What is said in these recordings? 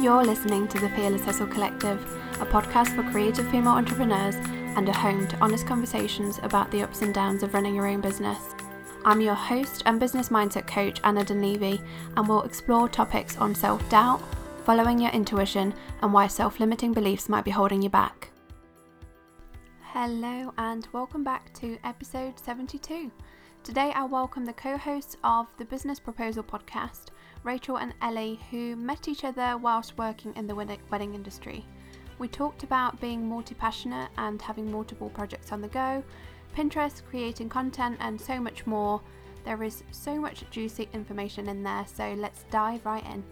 You're listening to the Fearless Hustle Collective, a podcast for creative female entrepreneurs and a home to honest conversations about the ups and downs of running your own business. I'm your host and business mindset coach, Anna Dunleavy, and we'll explore topics on self doubt, following your intuition, and why self limiting beliefs might be holding you back. Hello, and welcome back to episode 72. Today, I welcome the co hosts of the Business Proposal podcast, Rachel and Ellie, who met each other whilst working in the wedding industry. We talked about being multi passionate and having multiple projects on the go, Pinterest, creating content, and so much more. There is so much juicy information in there, so let's dive right in.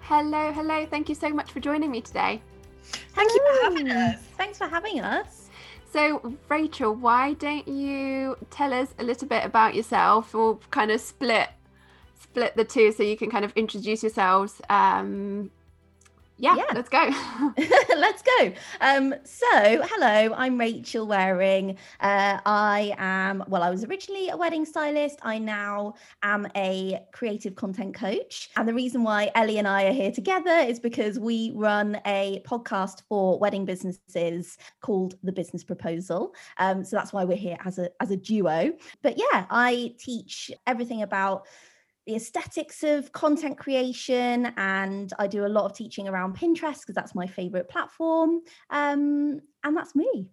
Hello, hello, thank you so much for joining me today. Thank you for having us. Thanks for having us. So, Rachel, why don't you tell us a little bit about yourself? We'll kind of split split the two so you can kind of introduce yourselves um, yeah, yeah, let's go. let's go. Um, so, hello, I'm Rachel Waring. Uh, I am, well, I was originally a wedding stylist. I now am a creative content coach. And the reason why Ellie and I are here together is because we run a podcast for wedding businesses called The Business Proposal. Um, so that's why we're here as a as a duo. But yeah, I teach everything about the aesthetics of content creation and I do a lot of teaching around Pinterest because that's my favorite platform. Um, and that's me.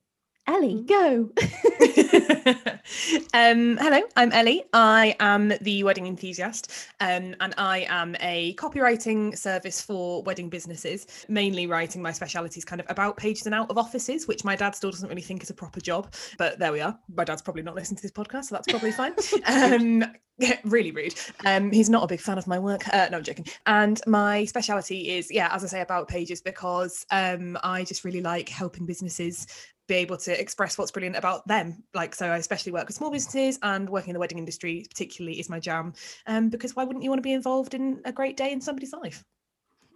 Ellie, mm. go. um, hello, I'm Ellie. I am the wedding enthusiast, um, and I am a copywriting service for wedding businesses. Mainly writing my specialities kind of about pages and out of offices, which my dad still doesn't really think is a proper job. But there we are. My dad's probably not listening to this podcast, so that's probably fine. um, really rude. Um, he's not a big fan of my work. Uh, no, I'm joking. And my speciality is, yeah, as I say, about pages because um, I just really like helping businesses be able to express what's brilliant about them. Like, so I especially work with small businesses and working in the wedding industry, particularly, is my jam. Um, because why wouldn't you want to be involved in a great day in somebody's life?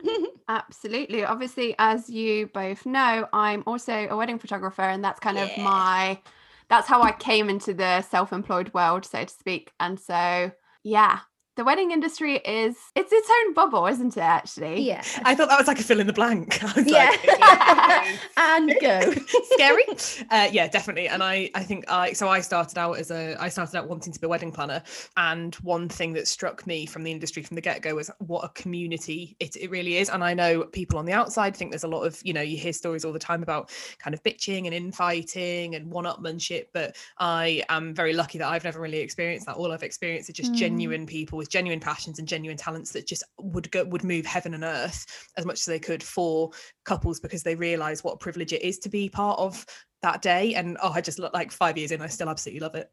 Absolutely. Obviously, as you both know, I'm also a wedding photographer, and that's kind yeah. of my that's how I came into the self-employed world, so to speak. And so, yeah, the wedding industry is it's its own bubble isn't it actually? Yeah. I thought that was like a fill in the blank. Yeah. like, and go. Scary. Uh, yeah definitely. And i i think i so i started out as a i started out wanting to be a wedding planner. And one thing that struck me from the industry from the get-go was what a community it, it really is. And i know people on the outside think there's a lot of you know you hear stories all the time about kind of bitching and infighting and one-upmanship. But i am very lucky that i've never really experienced that. All i've experienced are just mm. genuine people with genuine passions and genuine talents that just would go would move heaven and earth as much as they could for couples because they realize what a privilege it is to be part of that day. And oh i just look like five years in i still absolutely love it.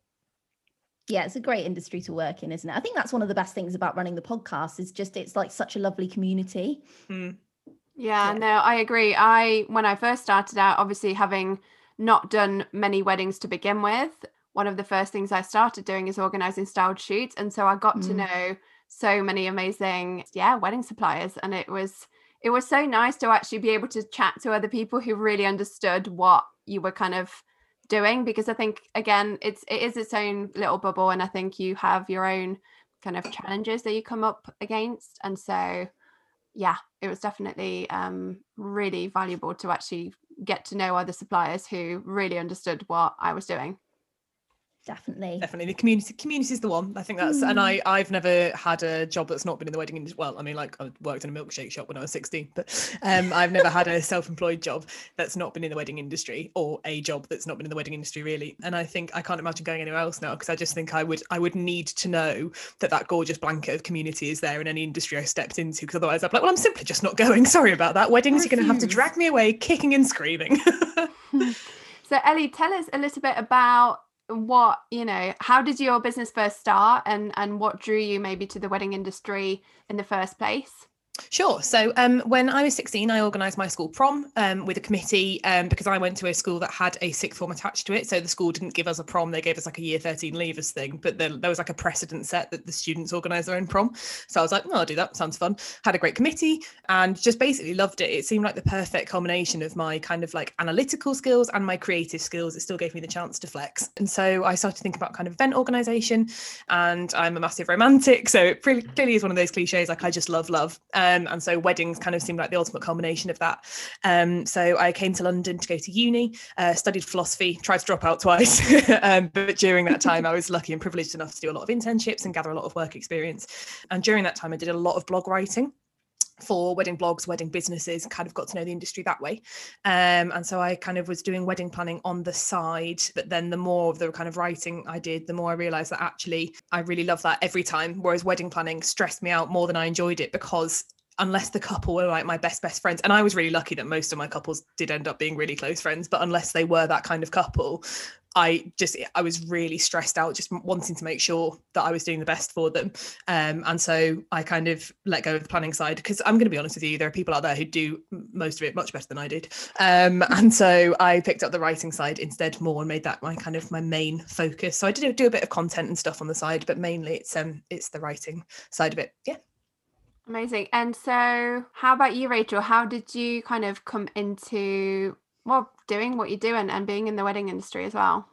Yeah it's a great industry to work in isn't it? I think that's one of the best things about running the podcast is just it's like such a lovely community. Mm. yeah, yeah. no i agree. I when i first started out obviously having not done many weddings to begin with one of the first things I started doing is organizing styled shoots. And so I got mm. to know so many amazing, yeah, wedding suppliers. And it was it was so nice to actually be able to chat to other people who really understood what you were kind of doing because I think again it's it is its own little bubble and I think you have your own kind of challenges that you come up against and so yeah it was definitely um, really valuable to actually get to know other suppliers who really understood what I was doing definitely. Definitely. The community community is the one. I think that's mm. and i i've never had a job that's not been in the wedding industry well i mean like i worked in a milkshake shop when i was 16 but um i've never had a self-employed job that's not been in the wedding industry or a job that's not been in the wedding industry really. And i think i can't imagine going anywhere else now because i just think i would i would need to know that that gorgeous blanket of community is there in any industry i stepped into because otherwise i'm like well i'm simply just not going. Sorry about that. Weddings you're going to have to drag me away kicking and screaming. So ellie tell us a little bit about what you know how did your business first start and and what drew you maybe to the wedding industry in the first place Sure. So um, when I was 16, I organised my school prom um, with a committee um, because I went to a school that had a sixth form attached to it. So the school didn't give us a prom; they gave us like a year 13 leavers thing. But there, there was like a precedent set that the students organised their own prom. So I was like, "Oh, I'll do that. Sounds fun." Had a great committee and just basically loved it. It seemed like the perfect combination of my kind of like analytical skills and my creative skills. It still gave me the chance to flex. And so I started to think about kind of event organisation. And I'm a massive romantic, so it really, clearly is one of those cliches. Like I just love love. Um, Um, and so weddings kind of seemed like the ultimate culmination of that. Um, so I came to London to go to uni, uh, studied philosophy, tried to drop out twice. um, but during that time, I was lucky and privileged enough to do a lot of internships and gather a lot of work experience. And during that time, I did a lot of blog writing for wedding blogs, wedding businesses, kind of got to know the industry that way. Um, and so I kind of was doing wedding planning on the side. But then the more of the kind of writing I did, the more I realized that actually I really love that every time. Whereas wedding planning stressed me out more than I enjoyed it because unless the couple were like my best best friends and i was really lucky that most of my couples did end up being really close friends but unless they were that kind of couple I just I was really stressed out, just wanting to make sure that I was doing the best for them. Um, and so I kind of let go of the planning side because I'm going to be honest with you, there are people out there who do most of it much better than I did. Um, and so I picked up the writing side instead more and made that my kind of my main focus. So I did do a bit of content and stuff on the side, but mainly it's um it's the writing side of it. Yeah. Amazing. And so, how about you, Rachel? How did you kind of come into well doing what you do and, and being in the wedding industry as well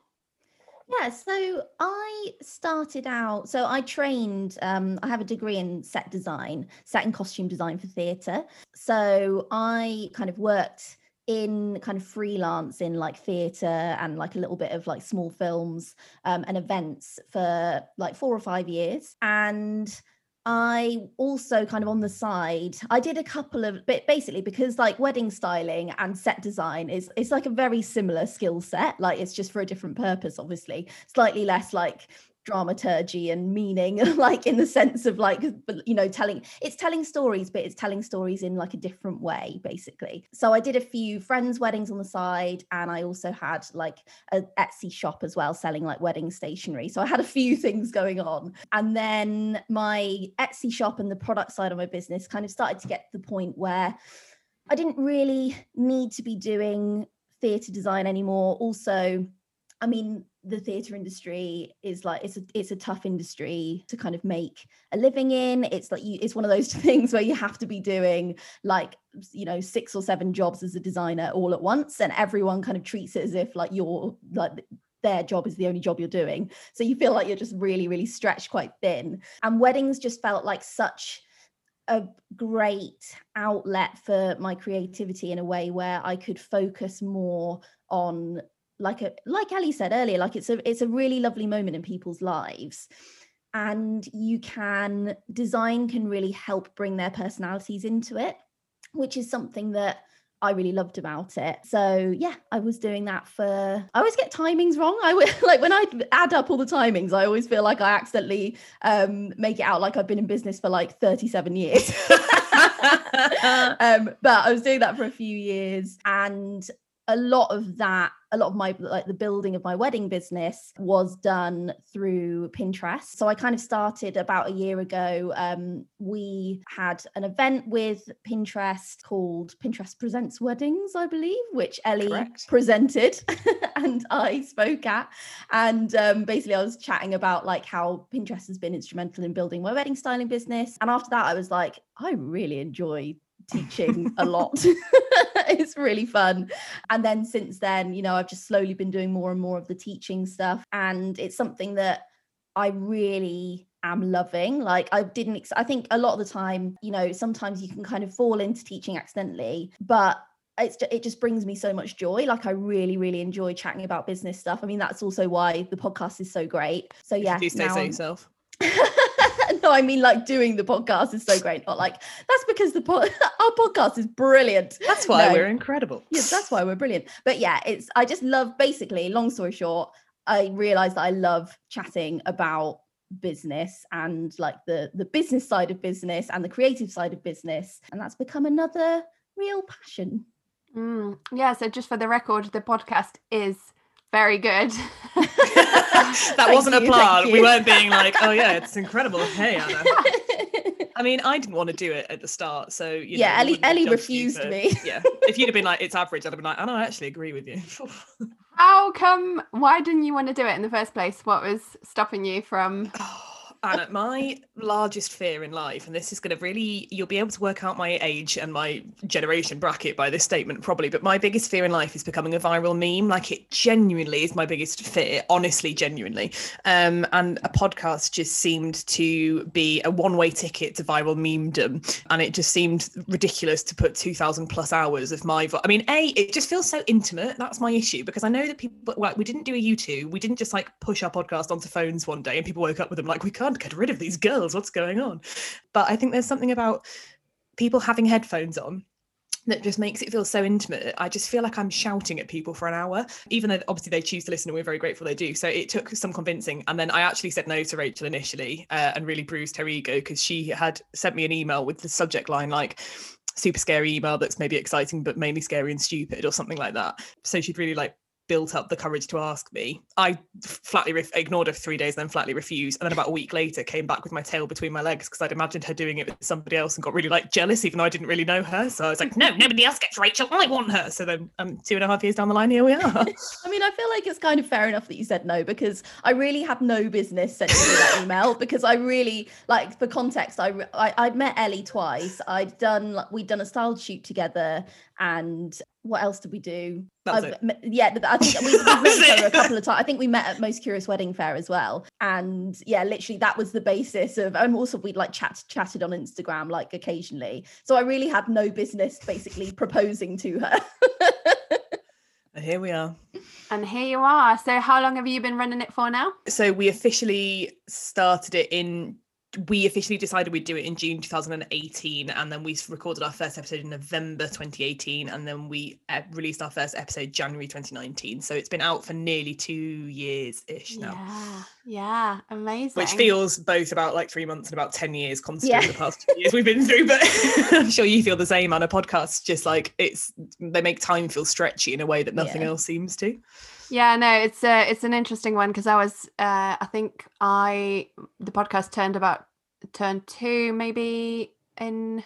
yeah so i started out so i trained um, i have a degree in set design set and costume design for theatre so i kind of worked in kind of freelance in like theatre and like a little bit of like small films um, and events for like four or five years and I also kind of on the side, I did a couple of but basically because like wedding styling and set design is it's like a very similar skill set. Like it's just for a different purpose, obviously. Slightly less like dramaturgy and meaning like in the sense of like you know telling it's telling stories but it's telling stories in like a different way basically. So i did a few friends weddings on the side and i also had like a etsy shop as well selling like wedding stationery. So i had a few things going on. And then my etsy shop and the product side of my business kind of started to get to the point where i didn't really need to be doing theatre design anymore. Also I mean, the theatre industry is like it's a it's a tough industry to kind of make a living in. It's like you it's one of those things where you have to be doing like you know six or seven jobs as a designer all at once, and everyone kind of treats it as if like you're like their job is the only job you're doing. So you feel like you're just really really stretched quite thin. And weddings just felt like such a great outlet for my creativity in a way where I could focus more on like a like Ellie said earlier, like it's a it's a really lovely moment in people's lives. And you can design can really help bring their personalities into it, which is something that I really loved about it. So yeah, I was doing that for I always get timings wrong. I would like when I add up all the timings, I always feel like I accidentally um make it out like I've been in business for like 37 years. um, but I was doing that for a few years and a lot of that a lot of my like the building of my wedding business was done through pinterest so i kind of started about a year ago um, we had an event with pinterest called pinterest presents weddings i believe which ellie Correct. presented and i spoke at and um, basically i was chatting about like how pinterest has been instrumental in building my wedding styling business and after that i was like i really enjoy teaching a lot. it's really fun. And then since then, you know, I've just slowly been doing more and more of the teaching stuff. And it's something that I really am loving. Like I didn't, ex- I think a lot of the time, you know, sometimes you can kind of fall into teaching accidentally, but it's it just brings me so much joy like i really really enjoy chatting about business stuff i mean that's also why the podcast is so great so yeah you so yourself no, I mean like doing the podcast is so great. Not like that's because the po- our podcast is brilliant. That's why no. we're incredible. Yes, that's why we're brilliant. But yeah, it's I just love basically. Long story short, I realized that I love chatting about business and like the the business side of business and the creative side of business, and that's become another real passion. Mm, yeah. So just for the record, the podcast is very good. that wasn't you, a plan. We weren't being like, oh yeah, it's incredible. Hey Anna. I mean, I didn't want to do it at the start, so yeah, know, Ellie, Ellie refused me. yeah, if you'd have been like, it's average, I'd have been like, Anna, I actually agree with you. How come? Why didn't you want to do it in the first place? What was stopping you from? Oh, Anna, my largest fear in life, and this is going to really, you'll be able to work out my age and my generation bracket by this statement, probably. But my biggest fear in life is becoming a viral meme. Like it genuinely is my biggest fear, honestly, genuinely. Um, and a podcast just seemed to be a one way ticket to viral memedom. And it just seemed ridiculous to put 2,000 plus hours of my, vo- I mean, A, it just feels so intimate. That's my issue because I know that people, like, we didn't do a U2, we didn't just like push our podcast onto phones one day and people woke up with them like, we can't get rid of these girls. What's going on? But I think there's something about people having headphones on that just makes it feel so intimate. I just feel like I'm shouting at people for an hour, even though obviously they choose to listen and we're very grateful they do. So it took some convincing. And then I actually said no to Rachel initially uh, and really bruised her ego because she had sent me an email with the subject line like, super scary email that's maybe exciting but mainly scary and stupid or something like that so she'd really like built up the courage to ask me. I flatly re- ignored her for three days then flatly refused. And then about a week later, came back with my tail between my legs because I'd imagined her doing it with somebody else and got really like jealous, even though I didn't really know her. So I was like, no, nobody else gets Rachel. I want her. So then um, two and a half years down the line, here we are. I mean, I feel like it's kind of fair enough that you said no because I really had no business sending you that email because I really like for context. I, I I'd met Ellie twice. I'd done like we'd done a style shoot together and what else did we do? yeah, I think we, we met each other a couple of times. I think we met at Most Curious Wedding Fair as well. And yeah, literally that was the basis of and also we'd like chat chatted on Instagram like occasionally. So I really had no business basically proposing to her. here we are. And here you are. So how long have you been running it for now? So we officially started it in we officially decided we'd do it in June 2018, and then we recorded our first episode in November 2018, and then we uh, released our first episode January 2019. So it's been out for nearly two years ish now. Yeah, yeah, amazing. Which feels both about like three months and about 10 years, considering yeah. the past two years we've been through. But I'm sure you feel the same on a podcast, just like it's they make time feel stretchy in a way that nothing yeah. else seems to. Yeah, no, it's a uh, it's an interesting one because I was uh I think I the podcast turned about turned two maybe in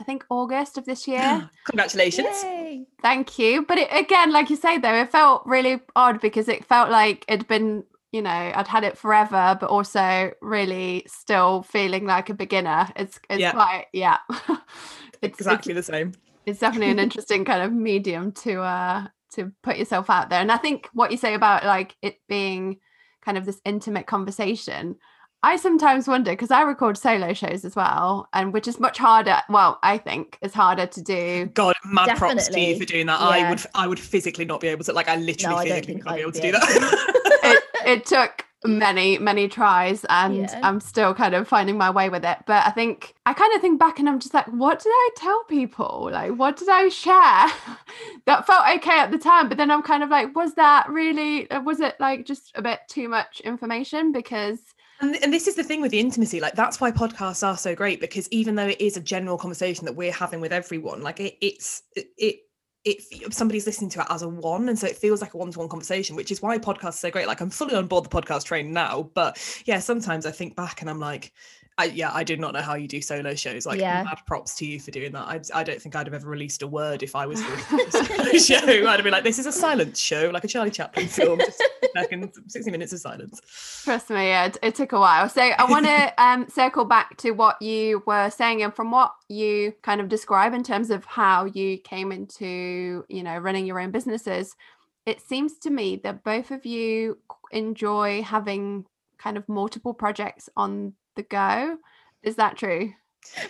I think August of this year. Congratulations. Yay. Thank you. But it, again, like you say though, it felt really odd because it felt like it'd been, you know, I'd had it forever, but also really still feeling like a beginner. It's it's yeah. quite yeah. it's exactly it's, the same. It's definitely an interesting kind of medium to uh to put yourself out there. And I think what you say about like it being kind of this intimate conversation, I sometimes wonder because I record solo shows as well, and which is much harder. Well, I think is harder to do. God, mad Definitely. props to you for doing that. Yeah. I would, I would physically not be able to. Like, I literally no, physically not be able to do that. it, it took many many tries and yeah. i'm still kind of finding my way with it. But i think i kind of think back and i'm just like what did i tell people? Like what did i share? That felt okay at the time but then i'm kind of like was that really uh, was it like just a bit too much information? Because and, and this is the thing with the intimacy like that's why podcasts are so great because even though it is a general conversation that we're having with everyone like it, it's it, it it somebody's listening to it as a one and so it feels like a one-to-one conversation which is why podcasts are so great. Like i'm fully on board the podcast train now but yeah sometimes i think back and i'm like I, yeah, I did not know how you do solo shows. Like, yeah. mad props to you for doing that. I, I don't think I'd have ever released a word if I was doing a solo show. I'd have been like, this is a silence show, like a Charlie Chaplin film, just second, 60 minutes of silence. Trust me, yeah, it, it took a while. So I want to um, circle back to what you were saying and from what you kind of describe in terms of how you came into, you know, running your own businesses. It seems to me that both of you enjoy having kind of multiple projects on the go. Is that true?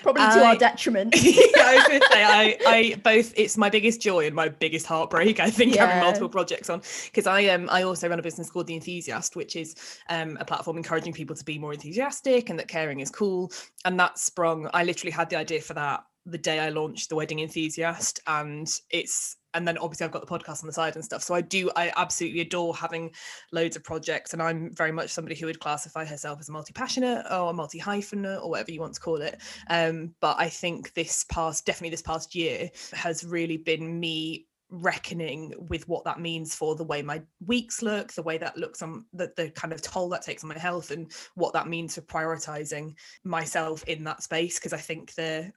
Probably to our detriment. yeah, I was going to say, I, I both. It's my biggest joy and my biggest heartbreak. I think yeah. having multiple projects on because I um I also run a business called The Enthusiast, which is um a platform encouraging people to be more enthusiastic and that caring is cool. And that sprung. I literally had the idea for that the day I launched the Wedding Enthusiast, and it's and then obviously I've got the podcast on the side and stuff. So I do, I absolutely adore having loads of projects, and I'm very much somebody who would classify herself as a multi-passionate or a multi-hyphenate or whatever you want to call it. Um, but I think this past, definitely this past year, has really been me reckoning with what that means for the way my weeks look the way that looks on the, the kind of toll that takes on my health and what that means for prioritizing myself in that space because i think the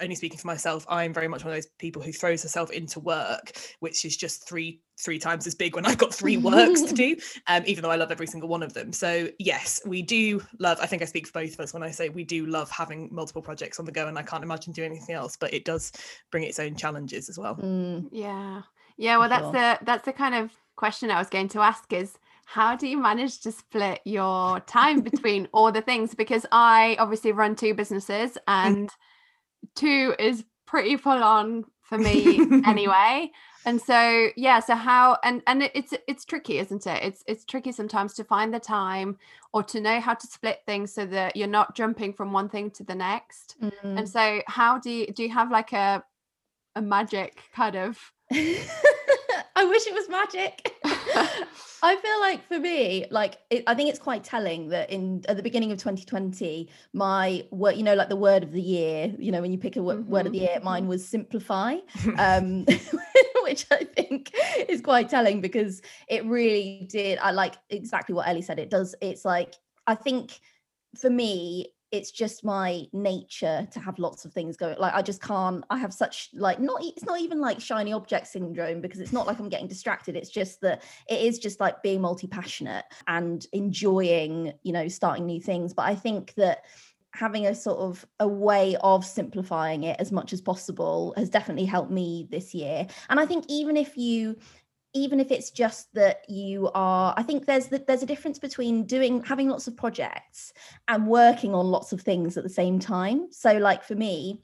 only speaking for myself, I'm very much one of those people who throws herself into work, which is just three three times as big when I've got three works to do. Um, even though I love every single one of them. So yes, we do love. I think I speak for both of us when I say we do love having multiple projects on the go, and I can't imagine doing anything else. But it does bring its own challenges as well. Mm, Yeah. Yeah, well that's sure. the that's the kind of question I was going to ask is how do you manage to split your time between all the things because I obviously run two businesses and two is pretty full on for me anyway. And so yeah, so how and and it's it's tricky, isn't it? It's it's tricky sometimes to find the time or to know how to split things so that you're not jumping from one thing to the next. mm. And so how do you do you have like a a magic kind of I wish it was magic. I feel like for me, like it, I think it's quite telling that in at the beginning of 2020, my word, you know, like the word of the year, you know, when you pick a wo- word of the year, mine was simplify, um, which I think is quite telling because it really did. I like exactly what Ellie said. It does. It's like I think for me, it's just my nature to have lots of things going like i just can't i have such like not it's not even like shiny object syndrome because it's not like i'm getting distracted. It's just that it is just like being multi-passionate and enjoying you know starting new things. But i think that having a sort of a way of simplifying it as much as possible has definitely helped me this year. And i think even if you even if it's just that you are i think there's the, there's a difference between doing having lots of projects and working on lots of things at the same time. So like for me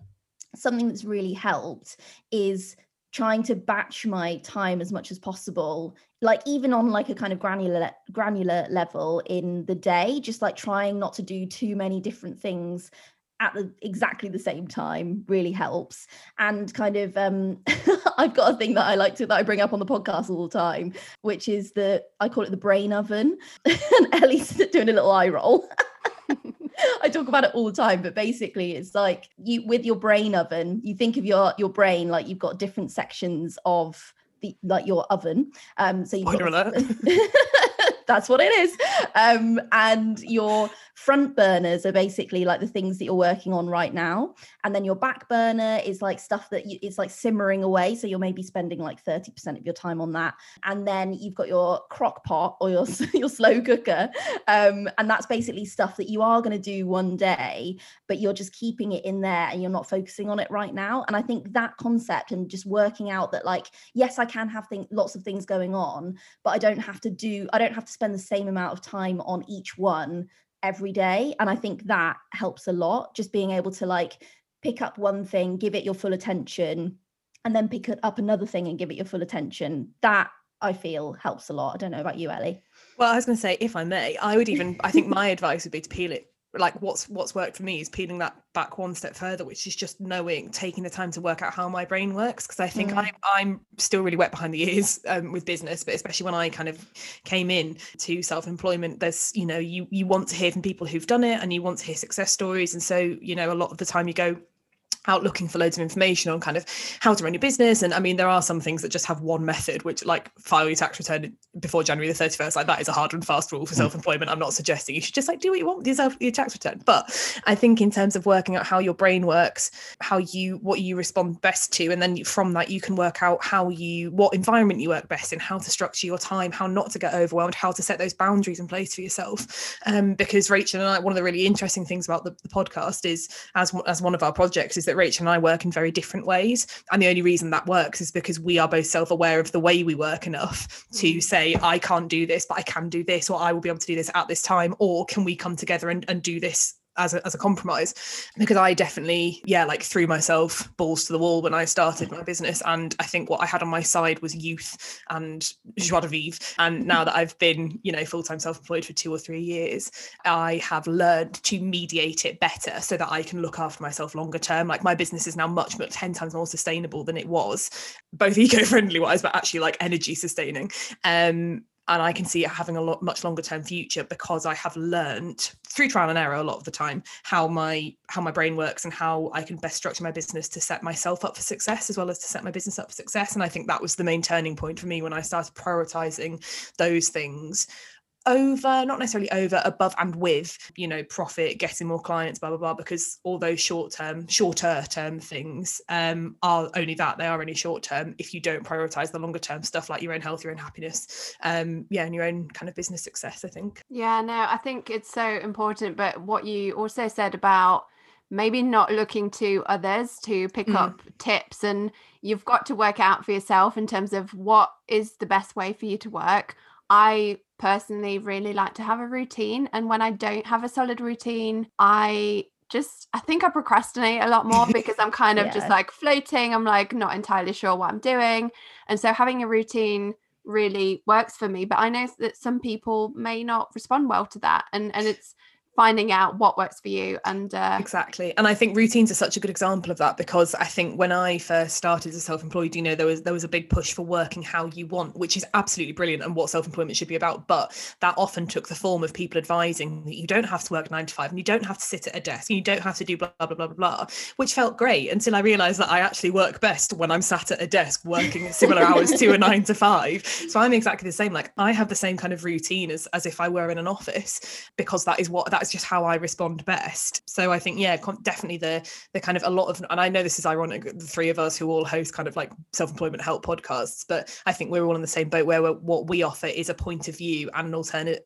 something that's really helped is trying to batch my time as much as possible like even on like a kind of granular granular level in the day just like trying not to do too many different things at the exactly the same time really helps and kind of um i've got a thing that i like to that i bring up on the podcast all the time which is the i call it the brain oven and ellie's doing a little eye roll I talk about it all the time, but basically it's like you with your brain oven, you think of your your brain like you've got different sections of the like your oven. Um so you've Spoiler got alert. That's what it is. Um and your front burners are basically like the things that you're working on right now. And then your back burner is like stuff that you, it's like simmering away. So you're maybe spending like 30% of your time on that. And then you've got your crock pot or your, your slow cooker. Um, and that's basically stuff that you are going to do one day, but you're just keeping it in there and you're not focusing on it right now. And I think that concept and just working out that like, yes, I can have things, lots of things going on, but I don't have to do, I don't have to spend the same amount of time on each one every day. And I think that helps a lot, just being able to like pick up one thing, give it your full attention, and then pick up another thing and give it your full attention. That I feel helps a lot. I don't know about you, Ellie. Well, I was going to say, if I may, I would even. I think my advice would be to peel it. Like what's what's worked for me is peeling that back one step further, which is just knowing, taking the time to work out how my brain works. Because I think Mm. I, I'm still really wet behind the ears um, with business, but especially when I kind of came in to self-employment, there's you know you you want to hear from people who've done it, and you want to hear success stories, and so you know a lot of the time you go out looking for loads of information on kind of how to run your business. And I mean, there are some things that just have one method, which like file your tax return before January the 31st. Like that is a hard and fast rule for self-employment. I'm not suggesting you should just like do what you want with yourself, your tax return. But I think in terms of working out how your brain works, how you, what you respond best to, and then from that you can work out how you, what environment you work best in, how to structure your time, how not to get overwhelmed, how to set those boundaries in place for yourself. Um, because Rachel and I, one of the really interesting things about the, the podcast is as as one of our projects is that Rachel and I work in very different ways, and the only reason that works is because we are both self-aware of the way we work enough to mm. say I can't do this, but I can do this, or I will be able to do this at this time, or can we come together and, and do this as a, as a compromise because I definitely yeah like threw myself balls to the wall when I started my business. And I think what I had on my side was youth and joie de vivre. And now that I've been you know full-time self-employed for two or three years I have learned to mediate it better so that I can look after myself longer term. Like my business is now much much 10 times more sustainable than it was both eco-friendly wise but actually like energy sustaining. Um and I can see it having a lot much longer term future because I have learned through trial and error a lot of the time how my how my brain works and how I can best structure my business to set myself up for success as well as to set my business up for success. And I think that was the main turning point for me when I started prioritizing those things over, not necessarily over, above and with, you know, profit, getting more clients, blah blah blah. Because all those short term, shorter term things um, are only that they are only short term. If you don't prioritize the longer term stuff like your own health, your own happiness, um, yeah, and your own kind of business success, I think. Yeah, no, I think it's so important. But what you also said about maybe not looking to others to pick mm. up tips and you've got to work out for yourself in terms of what is the best way for you to work I personally really like to have a routine. And when I don't have a solid routine, I just I think I procrastinate a lot more because I'm kind of yeah. just like floating. I'm like not entirely sure what I'm doing. And so having a routine really works for me. But I know that some people may not respond well to that. And and it's finding out what works for you and uh... exactly and i think routines are such a good example of that because i think when i first started as self-employed you know there was there was a big push for working how you want which is absolutely brilliant and what self-employment should be about but that often took the form of people advising that you don't have to work 9 to 5 and you don't have to sit at a desk and you don't have to do blah blah blah blah blah which felt great until i realized that i actually work best when i'm sat at a desk working similar hours to a 9 to 5 so i'm exactly the same like i have the same kind of routine as as if i were in an office because that is what that is just how I respond best. So I think, yeah, definitely the the kind of a lot of, and I know this is ironic, the three of us who all host kind of like self-employment help podcasts, but I think we're all in the same boat where what we offer is a point of view and an alternate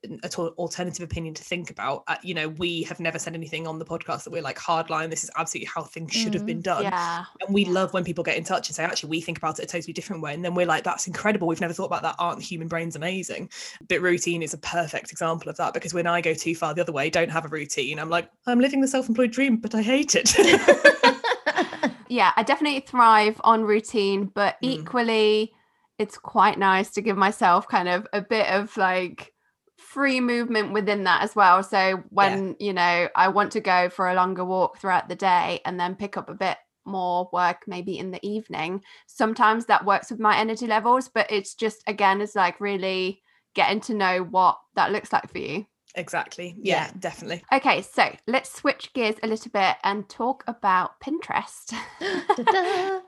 alternative opinion to think about. Uh, you know, we have never said anything on the podcast that we're like hardline. This is absolutely how things should have been mm, done. Yeah. And we yeah. love when people get in touch and say, actually, we think about it a totally different way. And then we're like, that's incredible. We've never thought about that. Aren't human brains amazing? But routine is a perfect example of that because when I go too far the other way, don't have a routine. I'm like, I'm living the self employed dream, but I hate it. yeah, I definitely thrive on routine, but mm. equally, it's quite nice to give myself kind of a bit of like free movement within that as well. So when, yeah. you know, I want to go for a longer walk throughout the day and then pick up a bit more work maybe in the evening, sometimes that works with my energy levels, but it's just again, it's like really getting to know what that looks like for you. Exactly. Yeah, yeah, definitely. Okay, so let's switch gears a little bit and talk about Pinterest.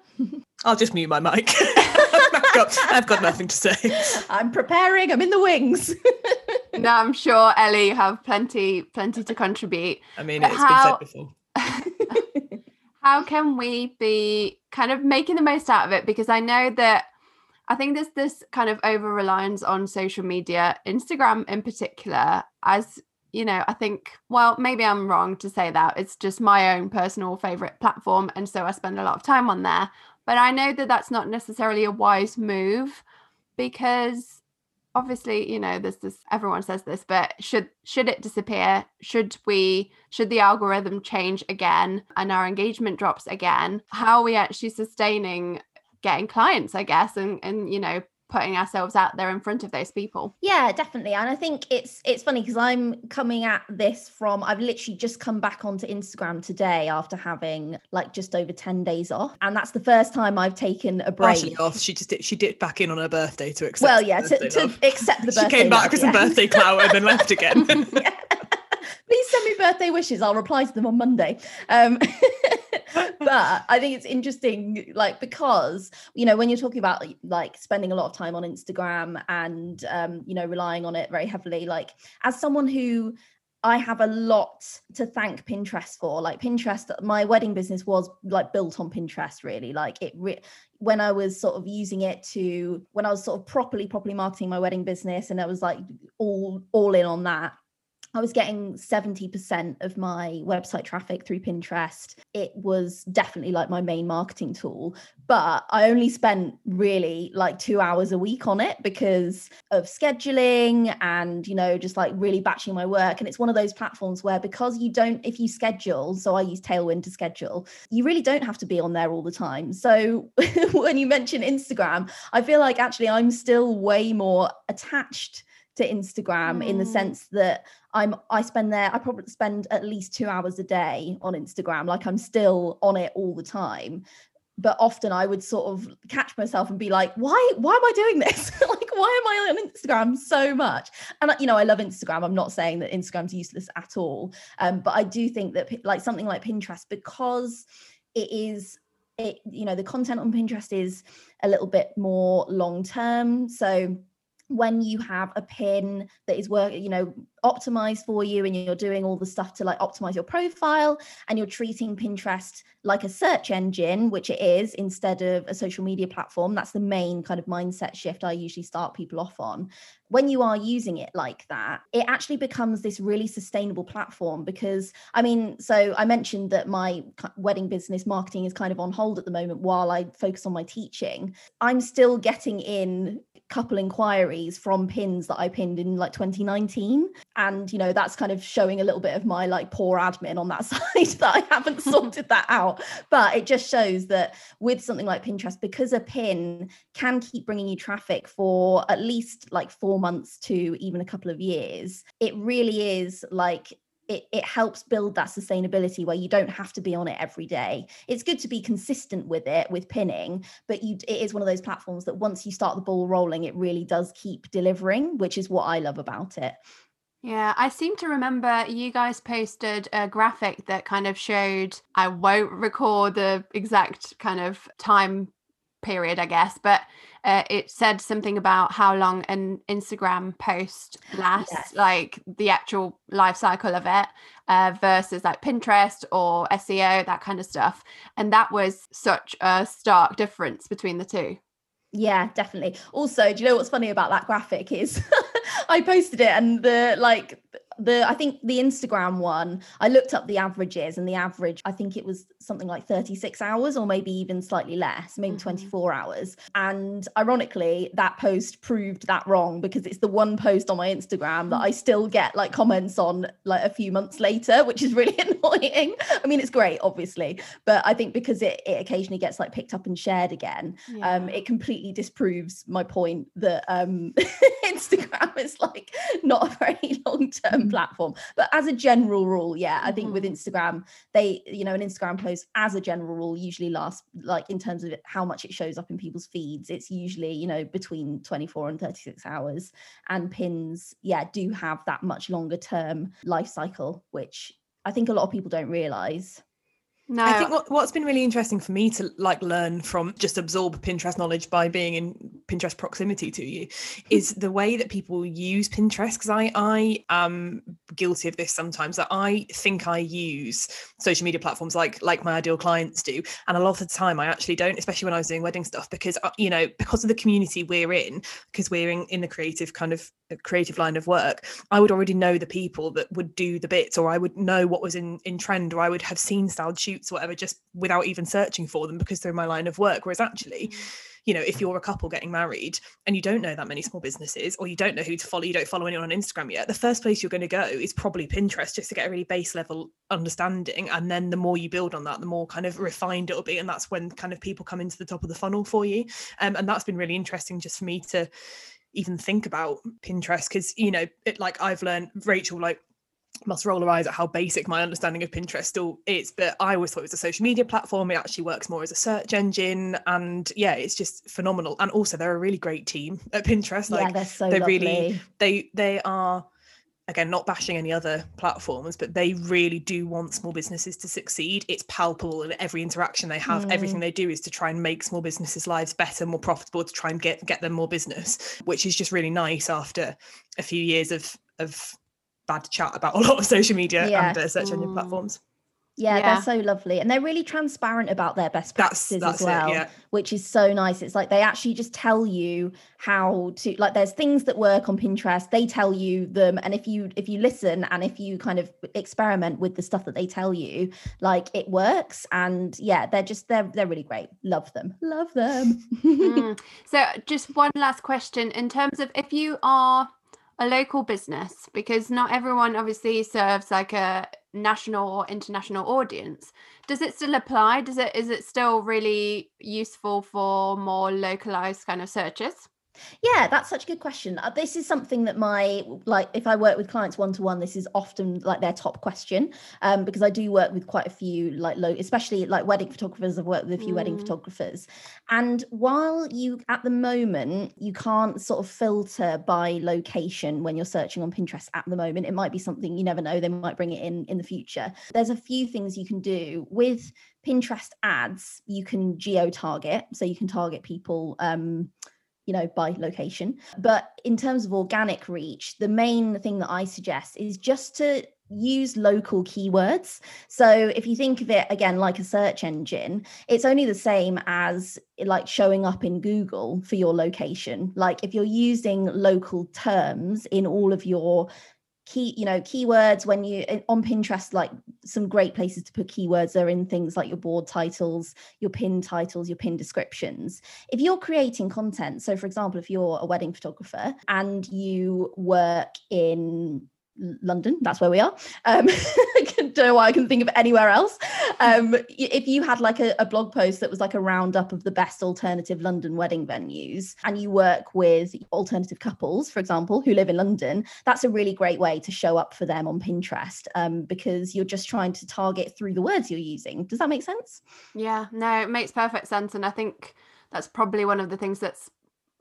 I'll just mute my mic. I've, got, I've got nothing to say. I'm preparing. I'm in the wings. no, I'm sure Ellie you have plenty, plenty to contribute. I mean, but it's how, been said before. how can we be kind of making the most out of it? Because I know that I think there's this kind of over reliance on social media, Instagram in particular, as you know, I think, well, maybe I'm wrong to say that. It's just my own personal favorite platform. And so I spend a lot of time on there. But I know that that's not necessarily a wise move because obviously you know this this everyone says this but should should it disappear should we should the algorithm change again and our engagement drops again how are we actually sustaining getting clients, I guess, and and you know putting ourselves out there in front of those people. Yeah definitely and i think it's it's funny because i'm coming at this from i've literally just come back onto instagram today after having like just over 10 days off and that's the first time i've taken a break. Partially off. She just did, she dipped back in on her birthday to accept well yeah to, to accept the birthday she came back with yeah. some birthday clout and then left again. Yeah. Please send me birthday wishes i'll reply to them on monday um but I think it's interesting, like because you know when you're talking about like spending a lot of time on Instagram and um, you know relying on it very heavily, like as someone who I have a lot to thank Pinterest for. Like Pinterest, my wedding business was like built on Pinterest. Really, like it. Re- when I was sort of using it to, when I was sort of properly, properly marketing my wedding business, and I was like all all in on that. I was getting 70% of my website traffic through Pinterest. It was definitely like my main marketing tool, but I only spent really like two hours a week on it because of scheduling and, you know, just like really batching my work. And it's one of those platforms where because you don't, if you schedule, so I use Tailwind to schedule, you really don't have to be on there all the time. So when you mention Instagram, I feel like actually I'm still way more attached to Instagram mm. in the mm. sense that I'm I spend there I probably spend at least 2 hours a day on Instagram like I'm still on it all the time. But often I would sort of catch myself and be like why why am I doing this? Like why am I on Instagram so much? And you know I love Instagram. I'm not saying that Instagram's useless at all. Um, but I do think that like something like Pinterest because it is it you know the content on Pinterest is a little bit more long term. So when you have a pin that is work you know optimized for you and you're doing all the stuff to like optimize your profile and you're treating pinterest like a search engine which it is instead of a social media platform that's the main kind of mindset shift i usually start people off on. When you are using it like that it actually becomes this really sustainable platform because i mean so i mentioned that my wedding business marketing is kind of on hold at the moment while i focus on my teaching. I'm still getting in couple inquiries from pins that I pinned in like 2019. And, you know, that's kind of showing a little bit of my like poor admin on that side that I haven't sorted that out. But it just shows that with something like Pinterest, because a pin can keep bringing you traffic for at least like four months to even a couple of years, it really is like it, it helps build that sustainability where you don't have to be on it every day. It's good to be consistent with it with pinning but you it is one of those platforms that once you start the ball rolling it really does keep delivering which is what i love about it. Yeah, I seem to remember you guys posted a graphic that kind of showed, I won't record the exact kind of time period, I guess, but uh, it said something about how long an Instagram post lasts, yes. like the actual life cycle of it, uh, versus like Pinterest or SEO, that kind of stuff. And that was such a stark difference between the two. Yeah, definitely. Also, do you know what's funny about that graphic is I posted it and the like the I think the Instagram one, I looked up the averages and the average, I think it was something like 36 hours or maybe even slightly less, maybe mm-hmm. 24 hours. And ironically, that post proved that wrong because it's the one post on my Instagram that I still get like comments on like a few months later, which is really annoying. I mean, it's great, obviously, but I think because it, it occasionally gets like picked up and shared again, um, yeah. um, it completely disproves my point that um Instagram is like not a very long term mm. platform. But as a general rule, yeah, I think mm-hmm. with Instagram, they, you know, an Instagram post as a general rule usually lasts like in terms of how much it shows up in people's feeds. It's usually, you know, between 24 and 36 hours. And pins, yeah, do have that much longer term life cycle, which I think a lot of people don't realize. No. I think what, what's been really interesting for me to like learn from just absorb Pinterest knowledge by being in Pinterest proximity to you is the way that people use Pinterest. Because I I am guilty of this sometimes that I think I use social media platforms like like my ideal clients do, and a lot of the time I actually don't, especially when I was doing wedding stuff, because uh, you know because of the community we're in, because we're in in the creative kind of uh, creative line of work, I would already know the people that would do the bits, or I would know what was in in trend, or I would have seen styled shoots whatever just without even searching for them because they're in my line of work whereas actually mm. You know if you're a couple getting married and you don't know that many small businesses or you don't know who to follow you don't follow anyone on instagram yet the first place you're going to go is probably pinterest just to get a really base level understanding. And then the more you build on that the more kind of refined it'll be. And that's when kind of people come into the top of the funnel for you. Um, and that's been really interesting just for me to even think about pinterest because you know it like i've learned rachel like must roll her eyes at how basic my understanding of Pinterest still is. But I always thought it was a social media platform. It actually works more as a search engine. And yeah, it's just phenomenal. And also they're a really great team at Pinterest. Like yeah, they're so they really they they are again not bashing any other platforms but they really do want small businesses to succeed it's palpable in every interaction they have mm. everything they do is to try and make small businesses lives better more profitable to try and get get them more business which is just really nice after a few years of of bad chat about a lot of social media yeah. and uh, search engine mm. platforms. Yeah, yeah, they're so lovely. And they're really transparent about their best practices that's, that's as well, it, yeah. which is so nice. It's like they actually just tell you how to like there's things that work on Pinterest, they tell you them. And if you if you listen and if you kind of experiment with the stuff that they tell you, like it works. And yeah, they're just they're they're really great. Love them. Love them. mm. So just one last question in terms of if you are a local business because not everyone obviously serves like a national or international audience. Does it still apply? Does it is it still really useful for more localized kind of searches yeah, that's such a good question. Uh, this is something that my like if I work with clients one to one, this is often like their top question um, because I do work with quite a few like low, especially like wedding photographers. I've worked with a few mm. wedding photographers, and while you at the moment you can't sort of filter by location when you're searching on Pinterest at the moment, it might be something you never know. They might bring it in in the future. There's a few things you can do with Pinterest ads. You can geo target, so you can target people. Um, you know by location but in terms of organic reach the main thing that i suggest is just to use local keywords. So if you think of it again like a search engine, it's only the same as like showing up in Google for your location. Like if you're using local terms in all of your key you know keywords when you on pinterest like some great places to put keywords are in things like your board titles your pin titles your pin descriptions. If you're creating content so for example if you're a wedding photographer and you work in London, that's where we are. Um, I don't know why I can think of anywhere else. Um, if you had like a, a, blog post that was like a roundup of the best alternative London wedding venues, and you work with alternative couples, for example, who live in London, that's a really great way to show up for them on Pinterest um, because you're just trying to target through the words you're using. Does that make sense? Yeah, no, it makes perfect sense. And I think that's probably one of the things that's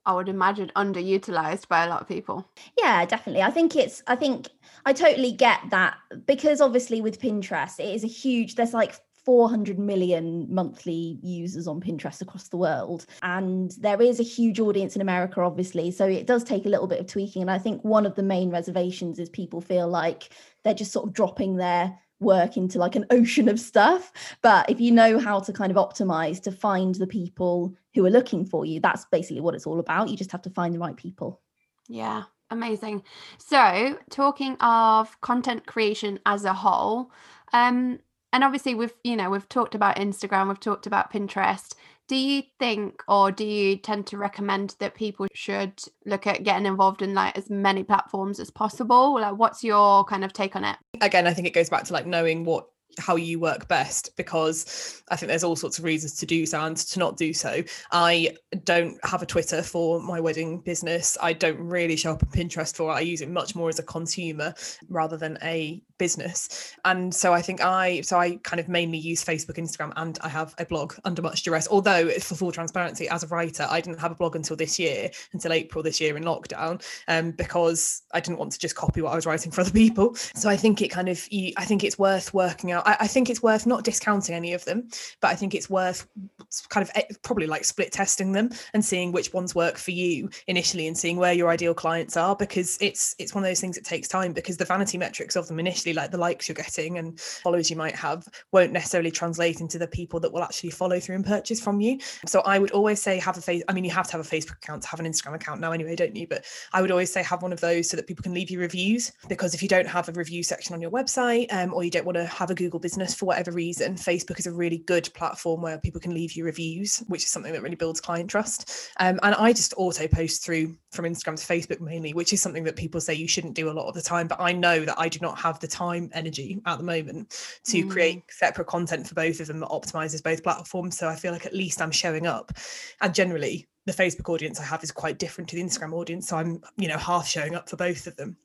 I would imagine underutilized by a lot of people. Yeah, definitely. I think it's I think I totally get that because obviously with Pinterest it is a huge there's like 400 million monthly users on Pinterest across the world. And there is a huge audience in America, obviously. So it does take a little bit of tweaking. And I think one of the main reservations is people feel like they're just sort of dropping their work into like an ocean of stuff. But if you know how to kind of optimize to find the people who are looking for you, that's basically what it's all about. You just have to find the right people. Yeah, amazing. So, talking of content creation as a whole, um, and obviously we've you know we've talked about Instagram, we've talked about Pinterest do you think or do you tend to recommend that people should look at getting involved in like as many platforms as possible like what's your kind of take on it again i think it goes back to like knowing what how you work best because I think there's all sorts of reasons to do so and to not do so. I don't have a Twitter for my wedding business. I don't really show up on Pinterest for it. I use it much more as a consumer rather than a business. And so I think I so I kind of mainly use Facebook, Instagram, and I have a blog under much duress. Although for full transparency, as a writer, I didn't have a blog until this year, until April this year in lockdown, um, because I didn't want to just copy what I was writing for other people. So I think it kind of you, I think it's worth working out I, I, think it's worth not discounting any of them, but I think it's worth kind of eh, probably like split testing them and seeing which ones work for you initially and seeing where your ideal clients are because it's it's one of those things that takes time because the vanity metrics of them initially, like the likes you're getting and followers you might have, won't necessarily translate into the people that will actually follow through and purchase from you. So I would always say have a face. I mean, you have to have a Facebook account to have an Instagram account now anyway, don't you? But I would always say have one of those so that people can leave you reviews because if you don't have a review section on your website um, or you don't want to have a Google business for whatever reason, Facebook is a really good platform where people can leave you reviews, which is something that really builds client trust. Um, and I just auto post through from Instagram to Facebook mainly, which is something that people say you shouldn't do a lot of the time. But I know that I do not have the time, energy at the moment to mm. create separate content for both of them that optimizes both platforms. So I feel like at least I'm showing up. And generally, the Facebook audience I have is quite different to the Instagram audience. So I'm, you know, half showing up for both of them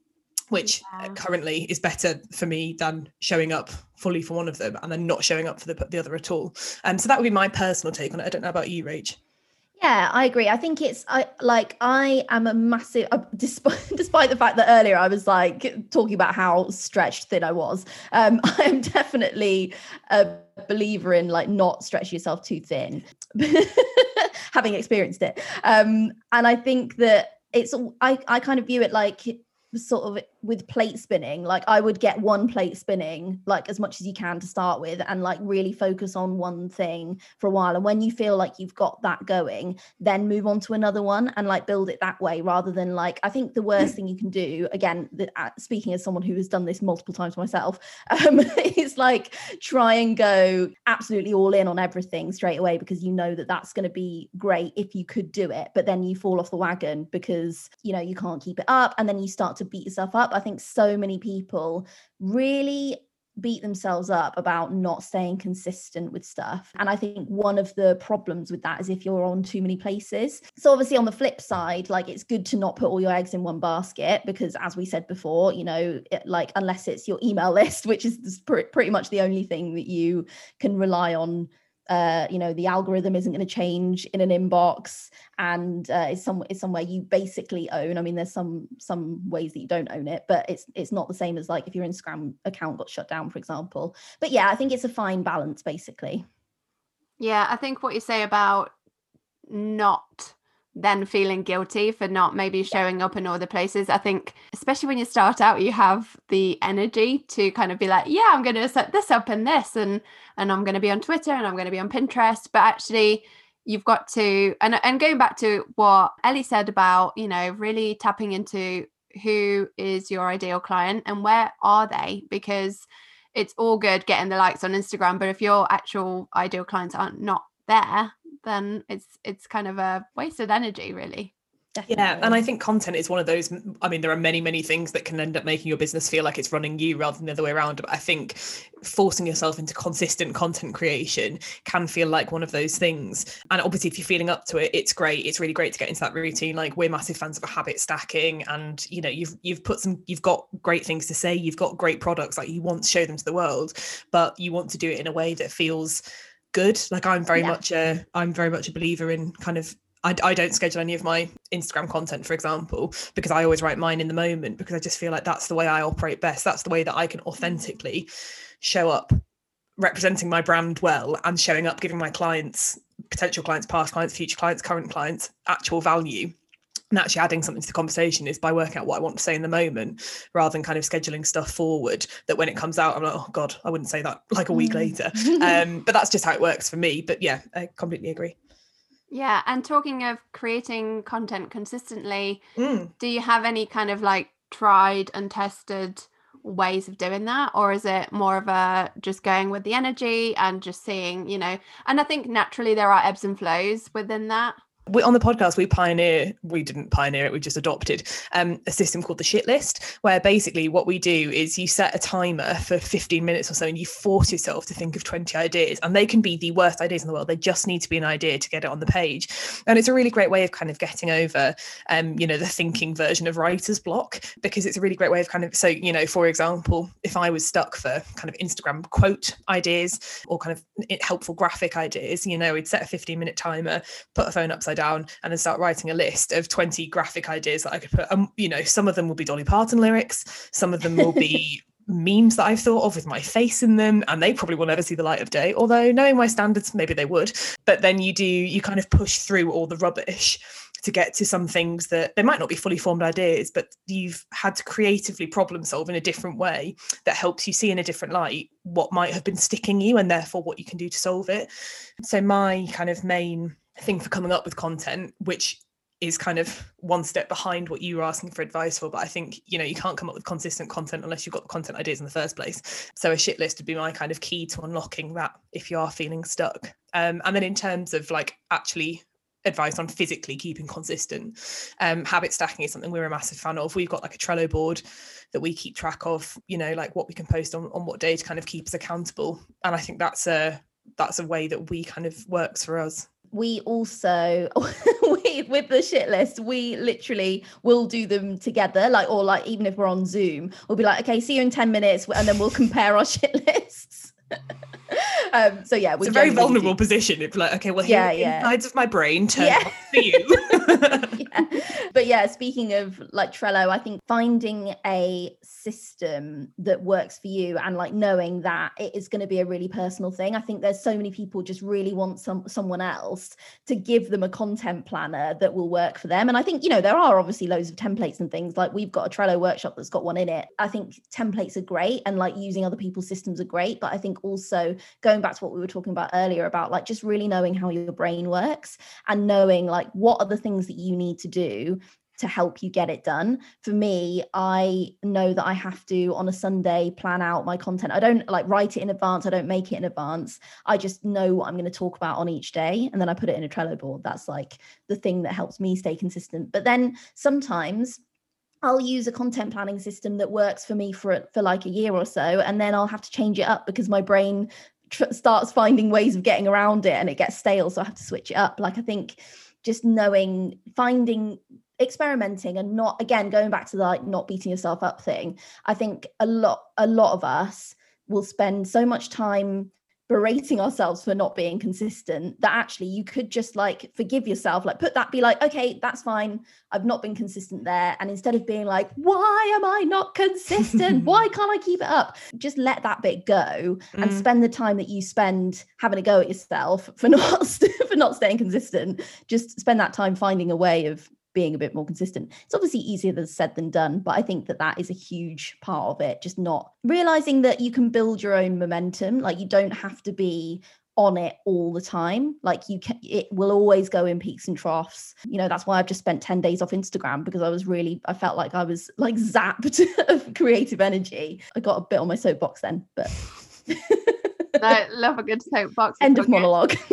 which yeah. currently is better for me than showing up fully for one of them and then not showing up for the, the other at all. Um, so that would be my personal take on it. I don't know about you, Rach. Yeah, I agree. I think it's I like I am a massive uh, despite despite the fact that earlier I was like talking about how stretched thin I was. Um, I am definitely a believer in like not stretching yourself too thin, having experienced it. Um, and I think that it's I I kind of view it like sort of with plate spinning like i would get one plate spinning like as much as you can to start with and like really focus on one thing for a while and when you feel like you've got that going then move on to another one and like build it that way rather than like i think the worst thing you can do again uh, speaking as someone who has done this multiple times myself um is like try and go absolutely all in on everything straight away because you know that that's going to be great if you could do it but then you fall off the wagon because you know you can't keep it up and then you start to beat yourself up. I think so many people really beat themselves up about not staying consistent with stuff. And I think one of the problems with that is if you're on too many places. So obviously on the flip side, like it's good to not put all your eggs in one basket because as we said before, you know, it, like unless it's your email list, which is pretty much the only thing that you can rely on uh, you know the algorithm isn't going to change in an inbox and uh, it's some it's somewhere you basically own. I mean there's some some ways that you don't own it but it's it's not the same as like if your instagram account got shut down for example. But yeah i think it's a fine balance basically. Yeah i think what you say about not then feeling guilty for not maybe showing up in all the places. I think, especially when you start out, you have the energy to kind of be like, yeah, I'm going to set this up and this, and and I'm going to be on Twitter and I'm going to be on Pinterest. But actually, you've got to and and going back to what Ellie said about you know really tapping into who is your ideal client and where are they because it's all good getting the likes on Instagram, but if your actual ideal clients aren't not there, then it's it's kind of a wasted energy really Definitely. Yeah, and I think content is one of those. I mean, there are many, many things that can end up making your business feel like it's running you rather than the other way around. But I think forcing yourself into consistent content creation can feel like one of those things. And obviously, if you're feeling up to it, it's great. It's really great to get into that routine. Like we're massive fans of habit stacking, and you know, you've you've put some, you've got great things to say, you've got great products, like you want to show them to the world, but you want to do it in a way that feels good like i'm very yeah. much a i'm very much a believer in kind of I, I don't schedule any of my Instagram content, for example, because I always write mine in the moment because I just feel like that's the way I operate best. That's the way that I can mm. authentically show up representing my brand well and showing up giving my clients potential clients past clients future clients current clients actual value and actually adding something to the conversation is by working out what I want to say in the moment rather than kind of scheduling stuff forward that when it comes out I'm like oh god I wouldn't say that like a week mm. later. Um, but that's just how it works for me. But yeah I completely agree. Yeah and talking of creating content consistently mm. do you have any kind of like tried and tested ways of doing that? Or is it more of a just going with the energy and just seeing you know and i think naturally there are ebbs and flows within that we, on the podcast we pioneer we didn't pioneer it we just adopted um, a system called the shit list where basically what we do is you set a timer for 15 minutes or so and you force yourself to think of 20 ideas and they can be the worst ideas in the world. They just need to be an idea to get it on the page. And it's a really great way of kind of getting over um, you know the thinking version of writer's block because it's a really great way of kind of so you know for example if i was stuck for kind of instagram quote ideas or kind of helpful graphic ideas you know we'd set a 15 minute timer put a phone upside down and then start writing a list of 20 graphic ideas that I could put. Um, you know, some of them will be Dolly Parton lyrics, some of them will be memes that I've thought of with my face in them, and they probably will never see the light of day. Although, knowing my standards, maybe they would. But then you do, you kind of push through all the rubbish to get to some things that they might not be fully formed ideas, but you've had to creatively problem solve in a different way that helps you see in a different light what might have been sticking you and therefore what you can do to solve it. So, my kind of main thing for coming up with content, which is kind of one step behind what you were asking for advice for. But I think, you know, you can't come up with consistent content unless you've got the content ideas in the first place. So a shit list would be my kind of key to unlocking that if you are feeling stuck. Um, and then in terms of like actually advice on physically keeping consistent um, habit stacking is something we're a massive fan of we've got like a trello board that we keep track of you know like what we can post on, on what day to kind of keep us accountable and i think that's a that's a way that we kind of works for us we also we with the shit list we literally will do them together like or like even if we're on zoom we'll be like okay see you in 10 minutes and then we'll compare our shit lists um, so yeah, it's a very vulnerable do. position. It's like, okay, well, here yeah, yeah. insides of my brain turn yeah. for you. yeah. But yeah, speaking of like Trello, I think finding a system that works for you and like knowing that it is going to be a really personal thing. I think there's so many people just really want some someone else to give them a content planner that will work for them. And I think you know there are obviously loads of templates and things. Like we've got a Trello workshop that's got one in it. I think templates are great and like using other people's systems are great, but I think also going back to what we were talking about earlier about like just really knowing how your brain works and knowing like what are the things that you need to do to help you get it done. For me, I know that I have to on a Sunday plan out my content. I don't like write it in advance, I don't make it in advance. I just know what I'm going to talk about on each day and then I put it in a Trello board. That's like the thing that helps me stay consistent. But then sometimes I'll use a content planning system that works for me for for like a year or so and then I'll have to change it up because my brain tr- starts finding ways of getting around it and it gets stale so i have to switch it up. Like i think just knowing finding experimenting and not again going back to the like not beating yourself up thing i think a lot a lot of us will spend so much time berating ourselves for not being consistent that actually you could just like forgive yourself like put that be like okay that's fine. I've not been consistent there. And instead of being like why am i not consistent? Why can't i keep it up? Just let that bit go and Mm. spend the time that you spend having a go at yourself for not for not staying consistent. Just spend that time finding a way of being a bit more consistent. It's obviously easier than said than done, but I think that that is a huge part of it. Just not realizing that you can build your own momentum. Like you don't have to be on it all the time. Like you can, it will always go in peaks and troughs. You know, that's why I've just spent 10 days off Instagram because I was really, I felt like I was like zapped of creative energy. I got a bit on my soapbox then, but I love a good soapbox. end of monologue.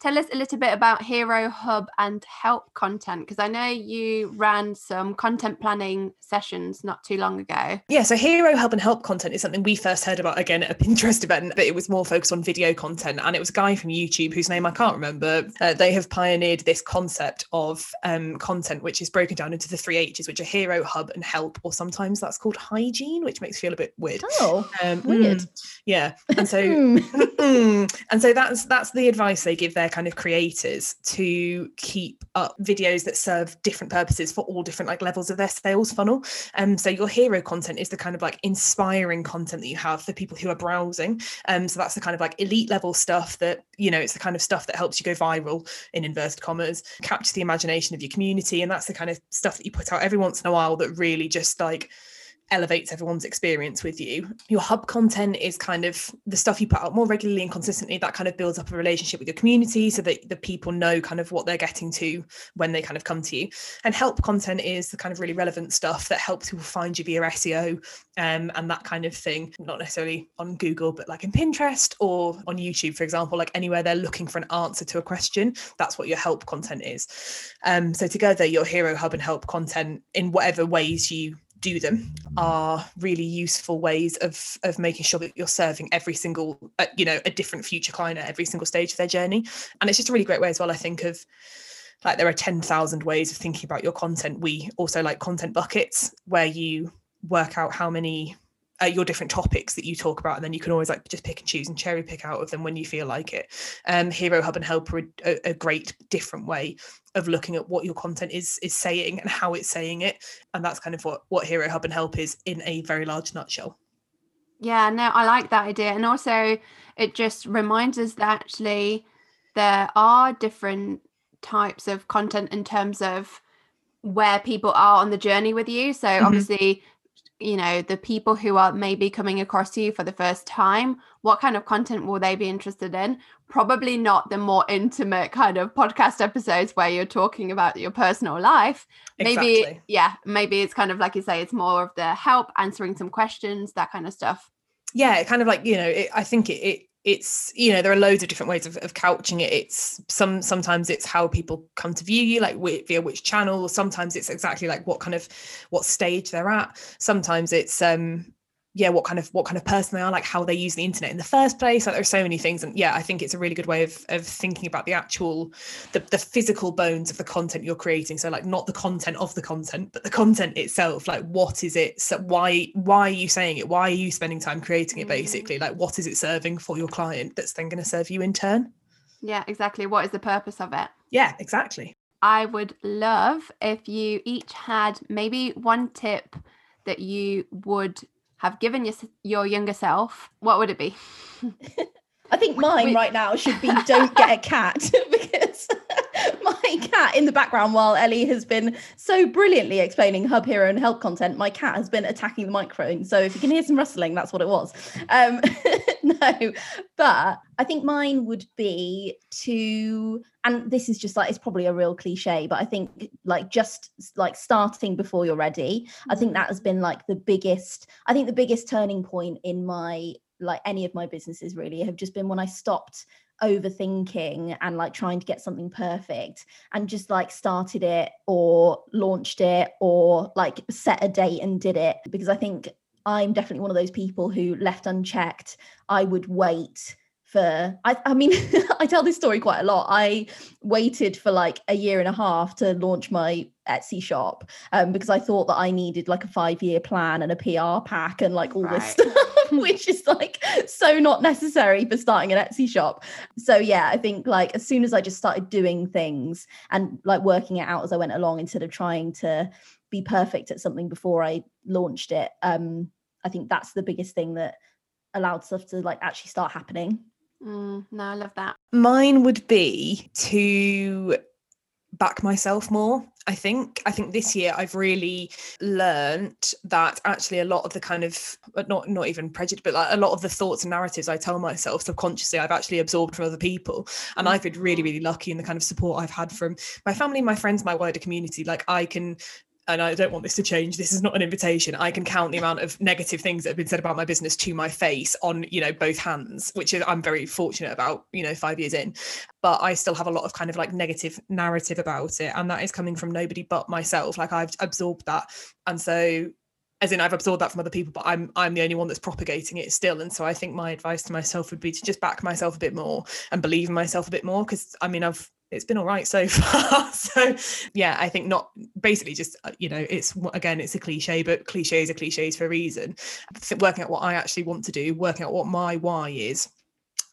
Tell us a little bit about Hero Hub and help content because I know you ran some content planning sessions not too long ago. Yeah, so Hero Hub and Help content is something we first heard about again at a Pinterest event, but it was more focused on video content. And it was a guy from YouTube whose name I can't remember. Uh, they have pioneered this concept of um, content, which is broken down into the three H's, which are Hero, Hub, and Help, or sometimes that's called hygiene, which makes me feel a bit weird. oh, Um, weird. mm, yeah, and so Hmm. Mm. and so that's that's the advice they give their kind of creators to keep up videos that serve different purposes for all different like levels of their sales funnel um so your hero content is the kind of like inspiring content that you have for people who are browsing um so that's the kind of like elite level stuff that you know it's the kind of stuff that helps you go viral in inverted commas capture the imagination of your community and that's the kind of stuff that you put out every once in a while that really just like elevates everyone's experience with you. Your hub content is kind of the stuff you put out more regularly and consistently that kind of builds up a relationship with your community so that the people know kind of what they're getting to when they kind of come to you. And help content is the kind of really relevant stuff that helps people find you via SEO um, and that kind of thing, not necessarily on Google, but like in Pinterest or on YouTube, for example, like anywhere they're looking for an answer to a question, that's what your help content is. Um, so together, your hero hub and help content in whatever ways you do them are really useful ways of of making sure that you're serving every single uh, you know a different future client at every single stage of their journey. And it's just a really great way as well i think of like there are 10,000 ways of thinking about your content. We also like content buckets where you work out how many uh, your different topics that you talk about and then you can always like just pick and choose and cherry pick out of them when you feel like it um hero hub and help are a, a great different way of looking at what your content is is saying and how it's saying it and that's kind of what what hero hub and help is in a very large nutshell Yeah, no, I like that idea. And also, it just reminds us that actually there are different types of content in terms of where people are on the journey with you. So, Mhm. obviously, you know, the people who are maybe coming across to you for the first time, what kind of content will they be interested in? Probably not the more intimate kind of podcast episodes where you're talking about your personal life. Maybe exactly. yeah maybe it's kind of like you say it's more of the help answering some questions that kind of stuff. Yeah kind of like you know it, i think it, it it's you know there are loads of different ways of, of couching it. It's some sometimes it's how people come to view you like wi- via which channel. Or sometimes it's exactly like what kind of what stage they're at. Sometimes it's um yeah what kind of what kind of person they are like how they use the internet in the first place like there's so many things and yeah i think it's a really good way of of thinking about the actual the, the physical bones of the content you're creating. So like not the content of the content but the content itself like what is it so why why are you saying it? Why are you spending time creating it Mm. basically? Like what is it serving for your client that's then going to serve you in turn? Yeah exactly. What is the purpose of it? Yeah exactly. I would love if you each had maybe one tip that you would have given your, your younger self what would it be I think mine Wait. right now should be don't get a cat because my cat in the background while Ellie has been so brilliantly explaining Hub Hero and help content, my cat has been attacking the microphone. So if you can hear some rustling, that's what it was. Um, no, but I think mine would be to, and this is just like it's probably a real cliche, but I think like just like starting before you're ready. I think that has been like the biggest, I think the biggest turning point in my like any of my businesses really have just been when I stopped overthinking and like trying to get something perfect and just like started it or launched it or like set a date and did it. Because I think I'm definitely one of those people who left unchecked I would wait for I, I mean I tell this story quite a lot. I waited for like a year and a half to launch my Etsy shop um, because I thought that I needed like a five year plan and a PR pack and like all Right. this stuff, which is like so not necessary for starting an Etsy shop. So yeah, I think like as soon as I just started doing things and like working it out as I went along instead of trying to be perfect at something before I launched it, um, I think that's the biggest thing that allowed stuff to like actually start happening. Mm, no, I love that. Mine would be to back myself more. I think. I think this year I've really learnt that actually a lot of the kind of not not even prejudice, but like a lot of the thoughts and narratives I tell myself subconsciously, I've actually absorbed from other people. And I've been really, mm. really lucky in the kind of support I've had from my family, my friends, my wider community. Like I can and I don't want this to change. This is not an invitation. I can count the amount of negative things that have been said about my business to my face on, you know, both hands, which is I'm very fortunate about, you know, five years in. But I still have a lot of kind of like negative narrative about it. And that is coming from nobody but myself. Like I've absorbed that. And so as in I've absorbed that from other people, but I'm I'm the only one that's propagating it still. And so I think my advice to myself would be to just back myself a bit more and believe in myself a bit more. Cause I mean I've it's been all right so far. so yeah, I think not basically just uh, you know it's again it's a cliche, but cliches are cliches for a reason. Working out what I actually want to do, working out what my why is,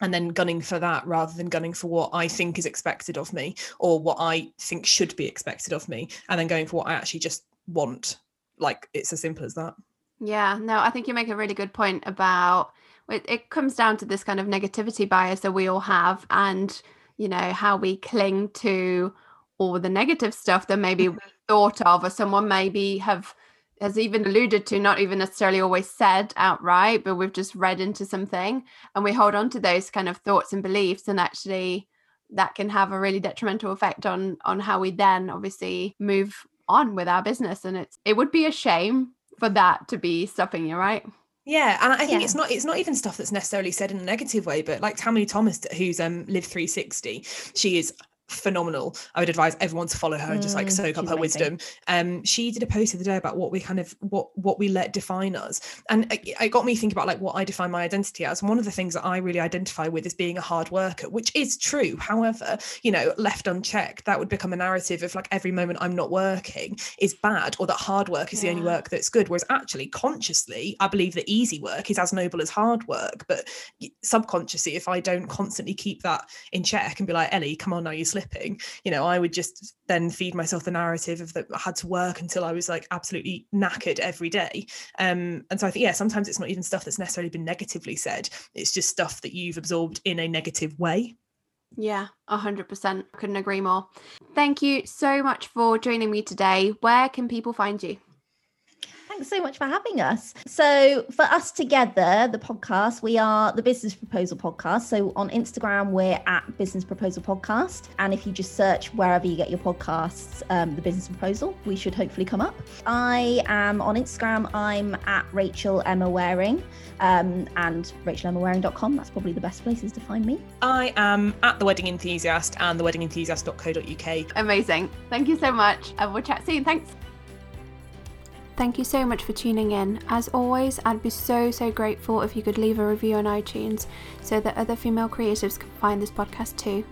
and then gunning for that rather than gunning for what I think is expected of me or what I think should be expected of me, and then going for what I actually just want. Like it's as simple as that. Yeah, no, I think you make a really good point about it, it comes down to this kind of negativity bias that we all have and you know how we cling to all the negative stuff that maybe mm-hmm. we thought of or someone maybe have has even alluded to not even necessarily always said outright but we've just read into something and we hold on to those kind of thoughts and beliefs and actually that can have a really detrimental effect on on how we then obviously move on with our business and it's it would be a shame for that to be stopping you right Yeah, and I think Yeah. it's not it's not even stuff that's necessarily said in a negative way, but like Tamu Thomas, who's um Live 360, she is phenomenal. I would advise everyone to follow her and just like Mm, soak up her amazing. wisdom. Um, she did a post the other day about what we kind of what what we let define us, and it, it got me thinking about like what I define my identity as. And one of the things that I really identify with is being a hard worker, which is true. However, you know, left unchecked, that would become a narrative of like every moment I'm not working is bad, or that hard work is the only work that's good. Whereas actually, consciously, I believe that easy work is as noble as hard work. But subconsciously, if I don't constantly keep that in check and be like, Ellie, come on, now you're you know, I would just then feed myself the narrative of that I had to work until I was like absolutely knackered every day. Um, and so I think, yeah, sometimes it's not even stuff that's necessarily been negatively said. It's just stuff that you've absorbed in a negative way. Yeah, a hundred percent. Couldn't agree more. Thank you so much for joining me today. Where can people find you? Thanks so much for having us. So, for us together, the podcast, we are the Business Proposal Podcast. So, on Instagram, we're at Business Proposal Podcast. And if you just search wherever you get your podcasts, um, the Business Proposal, we should hopefully come up. I am on Instagram, I'm at Rachel Emma Waring um, and rachelemmawaring.com. That's probably the best places to find me. I am at the Wedding Enthusiast and theweddingenthusiast.co.uk. Amazing. Thank you so much. And we'll chat soon. Thanks. Thank you so much for tuning in. As always, I'd be so, so grateful if you could leave a review on iTunes so that other female creatives can find this podcast too.